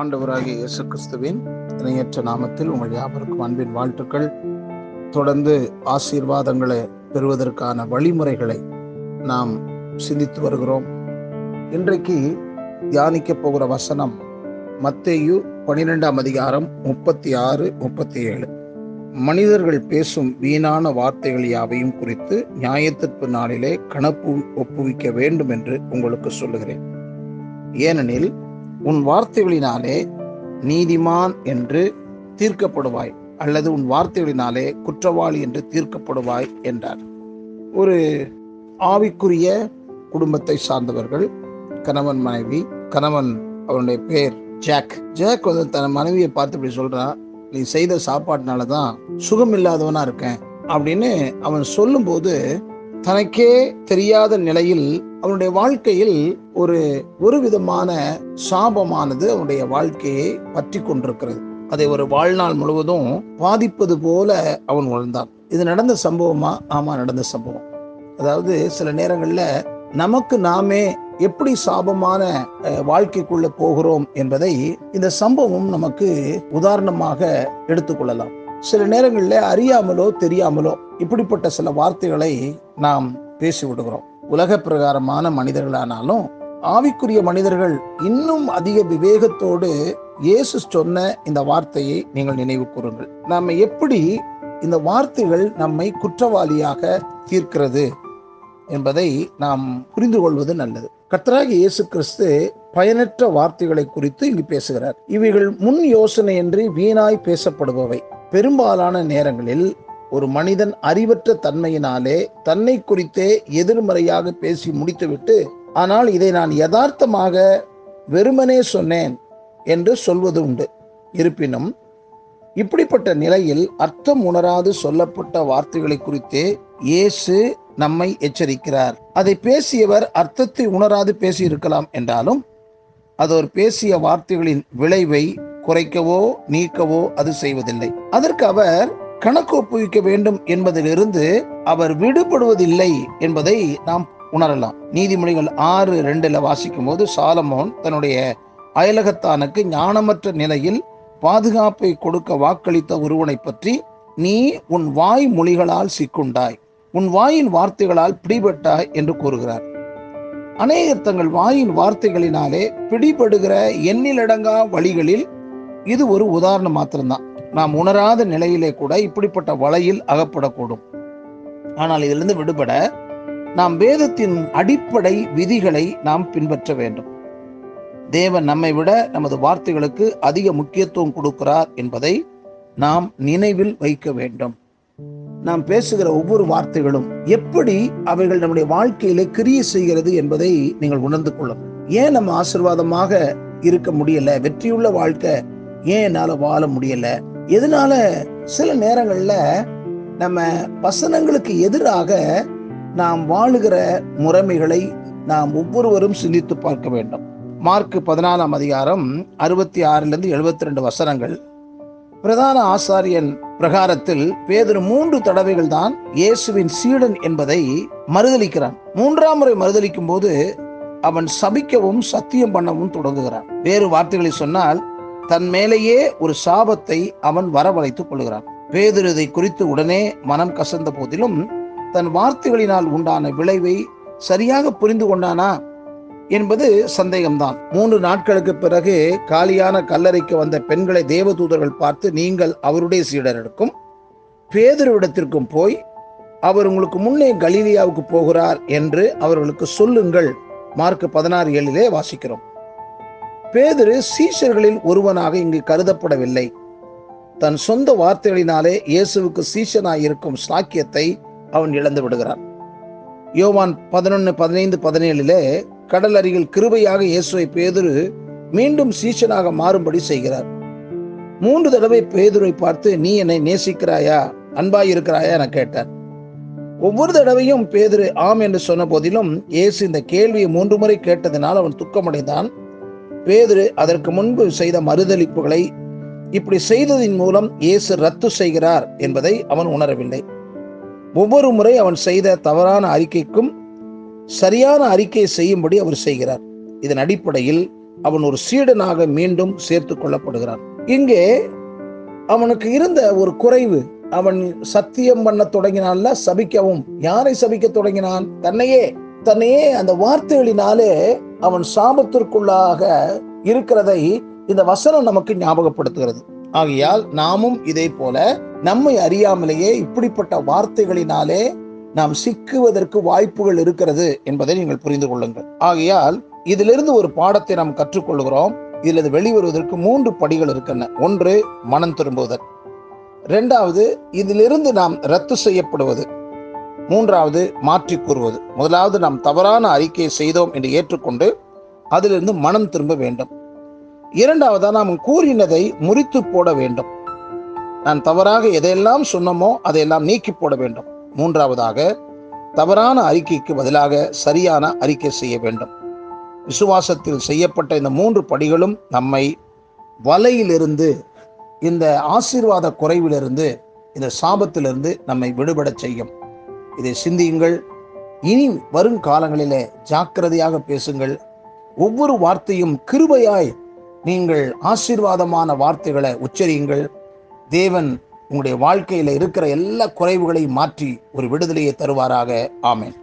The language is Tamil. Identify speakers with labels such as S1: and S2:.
S1: ஆண்டவராகிய இயேசு கிறிஸ்துவின் இணையற்ற நாமத்தில் உங்கள் யாவருக்கும் அன்பின் வாழ்த்துக்கள். தொடர்ந்து ஆசீர்வாதங்களை பெறுவதற்கான வழிமுறைகளை நாம் சிந்தித்து வருகிறோம். இன்றைக்கு தியானிக்க போகிற வசனம் மத்தேயு பனிரெண்டாம் அதிகாரம் முப்பத்தி ஆறு முப்பத்தி ஏழு மனிதர்கள் பேசும் வீணான வார்த்தைகள் யாவையும் குறித்து நியாயத்திற்பு நாளிலே கணப்பு ஒப்புவிக்க வேண்டும் என்று உங்களுக்கு சொல்லுகிறேன். ஏனெனில் உன் வார்த்தைகளினாலே நீதிமான் என்று தீர்க்கப்படுவாய் அல்லது உன் வார்த்தைகளினாலே குற்றவாளி என்று தீர்க்கப்படுவாய் என்றார். ஒரு ஆவிக்குரிய குடும்பத்தை சார்ந்தவர்கள் கணவன் மனைவி கணவன் அவனுடைய பேர் ஜாக். ஜாக் வந்து தன் மனைவியை பார்த்து இப்படி சொல்றான் நீ செய்த சாப்பாட்டினால தான் சுகம் இல்லாதவனா இருக்கேன் அப்படின்னு அவன் சொல்லும்போது தனக்கே தெரியாத நிலையில் அவனுடைய வாழ்க்கையில் ஒரு ஒரு விதமான சாபமானது அவனுடைய வாழ்க்கையை பற்றி கொண்டிருக்கிறது. அதை ஒரு வாழ்நாள் முழுவதும் பாதிப்பது போல அவன் உணர்ந்தான் இது நடந்த சம்பவமா? ஆமா நடந்த சம்பவம். அதாவது சில நேரங்கள்ல நமக்கு நாமே எப்படி சாபமான வாழ்க்கைக்குள்ள போகிறோம் என்பதை இந்த சம்பவம் நமக்கு உதாரணமாக எடுத்துக்கொள்ளலாம் சில நேரங்களில் அறியாமலோ தெரியாமலோ இப்படிப்பட்ட சில வார்த்தைகளை நாம் பேசி விடுகிறோம் உலக பிரகாரமான மனிதர்களானாலும் ஆவிக்குரிய மனிதர்கள் இன்னும் அதிக விவேகத்தோடு இயேசு சொன்ன இந்த வார்த்தையை நீங்கள் நினைவு கூறுங்கள். நாம எப்படி இந்த வார்த்தைகள் நம்மை குற்றவாளியாக தீர்க்கிறது என்பதை நாம் புரிந்து கொள்வது நல்லது. கர்த்தராகிய இயேசு கிறிஸ்து பயனற்ற வார்த்தைகளை குறித்து இங்கு பேசுகிறார். இவைகள் முன் யோசனையின்றி வீணாய் பேசப்படுபவை. பெரும்பாலான நேரங்களில் ஒரு மனிதன் அறிவற்ற தன்மையினாலே தன்னை குறித்தே எதிர்மறையாக பேசி முடித்துவிட்டு ஆனால் இதை நான் யதார்த்தமாக வெறுமனே சொன்னேன் என்று சொல்வது உண்டு. இருப்பினும் இப்படிப்பட்ட நிலையில் அர்த்தம் உணராது சொல்லப்பட்ட வார்த்தைகளை குறித்தே இயேசு நம்மை எச்சரிக்கிறார். அதை பேசியவர் அர்த்தத்தை உணராது பேசியிருக்கலாம் என்றாலும் அது ஒரு பேசிய வார்த்தைகளின் விளைவை குறைக்கவோ நீக்கவோ அது செய்வதில்லை. அதற்கு அவர் கணக்கு ஒப்புவிக்க வேண்டும் என்பதிலிருந்து அவர் விடுபடுவதில்லை என்பதை நாம் உணரலாம். நீதிமொழிகள் ஆறு ரெண்டுல வாசிக்கும் போது சாலமோன் தன்னுடைய அயலகத்தானுக்கு ஞானமற்ற நிலையில் பாதுகாப்பை கொடுக்க வாக்களித்த ஒருவனை பற்றி நீ உன் வாய் மொழிகளால் சிக்குண்டாய். உன் வாயின் வார்த்தைகளால் பிடிபட்டாய் என்று கூறுகிறார். அநேகர் தங்கள் வாயின் வார்த்தைகளினாலே பிடிபடுகிற எண்ணிலடங்கா வழிகளில் இது ஒரு உதாரணம் மாத்திரம்தான். நாம் உணராத நிலையிலே கூட இப்படிப்பட்ட வலையில் அகப்படக்கூடும். ஆனால் இதிலிருந்து விடுபட நாம் வேதத்தின் அடிப்படை விதிகளை நாம் பின்பற்ற வேண்டும். தேவன் நம்மை விட நமது வார்த்தைகளுக்கு அதிக முக்கியத்துவம் கொடுக்கிறார் என்பதை நாம் நினைவில் வைக்க வேண்டும். நாம் பேசுகிற ஒவ்வொரு வார்த்தைகளும் எப்படி அவைகள் நம்முடைய வாழ்க்கையிலே கிரிய செய்கிறது என்பதை நீங்கள் உணர்ந்து கொள்ளும் ஏன் நம்ம ஆசிர்வாதமாக இருக்க முடியல? வெற்றியுள்ள வாழ்க்கை ஏன் என்னால வாழ முடியல? எதனால சில நேரங்கள்ல நம்ம வசனங்களுக்கு எதிராக நாம் வாழுகிற முறைமைகளை நாம் ஒவ்வொருவரும் சிந்தித்து பார்க்க வேண்டும். மார்க் பதினாலாம் அதிகாரம் அறுபத்தி ஆறிலிருந்து எழுபத்தி ரெண்டு வசனங்கள். பிரதான ஆசாரியன் பிரகாரத்தில் பேதர் மூன்று தடவைகள் தான் இயேசுவின் சீடன் என்பதை மறுதளிக்கிறான் மூன்றாம் முறை மறுதளிக்கும் போது அவன் சபிக்கவும் சத்தியம் பண்ணவும் தொடங்குகிறான். வேறு வார்த்தைகளை சொன்னால் தன் மேலேயே ஒரு சாபத்தை அவன் வரவழைத்துக் கொள்கிறான். பேதுரு இதை குறித்து உடனே மனம் கசந்த போதிலும் தன் வார்த்தைகளினால் உண்டான விளைவை சரியாக புரிந்து கொண்டானா என்பது சந்தேகம்தான். மூன்று நாட்களுக்கு பிறகு காலியான கல்லறைக்கு வந்த பெண்களை தேவதூதர்கள் பார்த்து நீங்கள் அவருடைய சீடருக்கும் பேதுருவிடத்திற்கும் போய் அவர் உங்களுக்கு முன்னே கலீலியாவுக்கு போகிறார் என்று அவர்களுக்கு சொல்லுங்கள். மார்க் பதினாறு ஏழிலே வாசிக்கிறோம். பேதுரு சீஷர்களில் ஒருவனாக இங்கு கருதப்படவில்லை. தன் சொந்த வார்த்தைகளினாலே இயேசுவுக்கு சீஷனாய் இருக்கும் சாக்கியத்தை அவன் இழந்து விடுகிறான். யோவான் பதினொன்று பதினைந்து பதினேழிலே கடல் அருகில் கிருபையாக இயேசுவை பேதுரு மீண்டும் சீசனாக மாறும்படி செய்கிறார். மூன்று தடவை பேதுரை பார்த்து நீ என்னை நேசிக்கிறாயா? அன்பாய் இருக்கிறாயா என கேட்டார். ஒவ்வொரு தடவையும் பேதுரு ஆம் என்று சொன்ன போதிலும் இயேசு இந்த கேள்வியை மூன்று முறை கேட்டதினால் அவன் துக்கமடைந்தான். பேதுரு அதற்கு முன்பு செய்த மறுதளிப்புகளை இப்படி செய்ததின் மூலம் இயேசு ரத்து செய்கிறார் என்பதை அவன் உணரவில்லை. ஒவ்வொரு முறை அவன் செய்த தவறான அறிக்கைக்கும் சரியான அறிக்கையை செய்யும்படி அவர் செய்கிறார். இதன் அடிப்படையில் அவன் ஒரு சீடனாக மீண்டும் சேர்த்து கொள்ளப்படுகிறான். இங்கே அவனுக்கு இருந்த ஒரு குறைவு அவன் சத்தியம் பண்ண தொடங்கினான்ல சபிக்கவும். யாரை சபிக்க தொடங்கினான்? தன்னையே. தன்னையே அந்த வார்த்தைகளினாலே அவன் சாபத்திற்குள்ளாக இருக்கிறதை இந்த வசனம் நமக்கு ஞாபகப்படுத்துகிறது. ஆகையால் நாமும் இதே போல நம்மை அறியாமலேயே இப்படிப்பட்ட வார்த்தைகளினாலே நாம் சிக்குவதற்கு வாய்ப்புகள் இருக்கிறது என்பதை நீங்கள் புரிந்து கொள்ளுங்கள். ஆகையால் இதிலிருந்து ஒரு பாடத்தை நாம் கற்றுக்கொள்கிறோம். இதிலிருந்து வெளிவருவதற்கு மூன்று படிகள் இருக்கின்றன. ஒன்று மனம் திரும்புவதல் இரண்டாவது இதிலிருந்து நாம் ரத்து செய்யப்படுவது. மூன்றாவது மாற்றி கூறுவது. முதலாவது நாம் தவறான அறிக்கையை செய்தோம் என்று ஏற்றுக்கொண்டு அதிலிருந்து மனம் திரும்ப வேண்டும். இரண்டாவதா நாம் கூறினதை முறித்து போட வேண்டும். நான் தவறாக எதையெல்லாம் சொன்னமோ அதையெல்லாம் நீக்கி போட வேண்டும். மூன்றாவதாக தவறான அறிக்கைக்கு பதிலாக சரியான அறிக்கை செய்ய வேண்டும். விசுவாசத்தில் செய்யப்பட்ட இந்த மூன்று படிகளும் நம்மை வலையிலிருந்து இந்த ஆசீர்வாத குறைவிலிருந்து இந்த சாபத்திலிருந்து நம்மை விடுபட செய்யும். இதை சிந்தியுங்கள். இனி வரும் காலங்களிலே ஜாக்கிரதையாக பேசுங்கள். ஒவ்வொரு வார்த்தையும் கிருபையாய் நீங்கள் ஆசீர்வாதமான வார்த்தைகளை உச்சரியுங்கள். தேவன் உங்களுடைய வாழ்க்கையில் இருக்கிற எல்லா குறைவுகளையும் மாற்றி ஒரு விடுதலையை தருவாராக. ஆமேன்.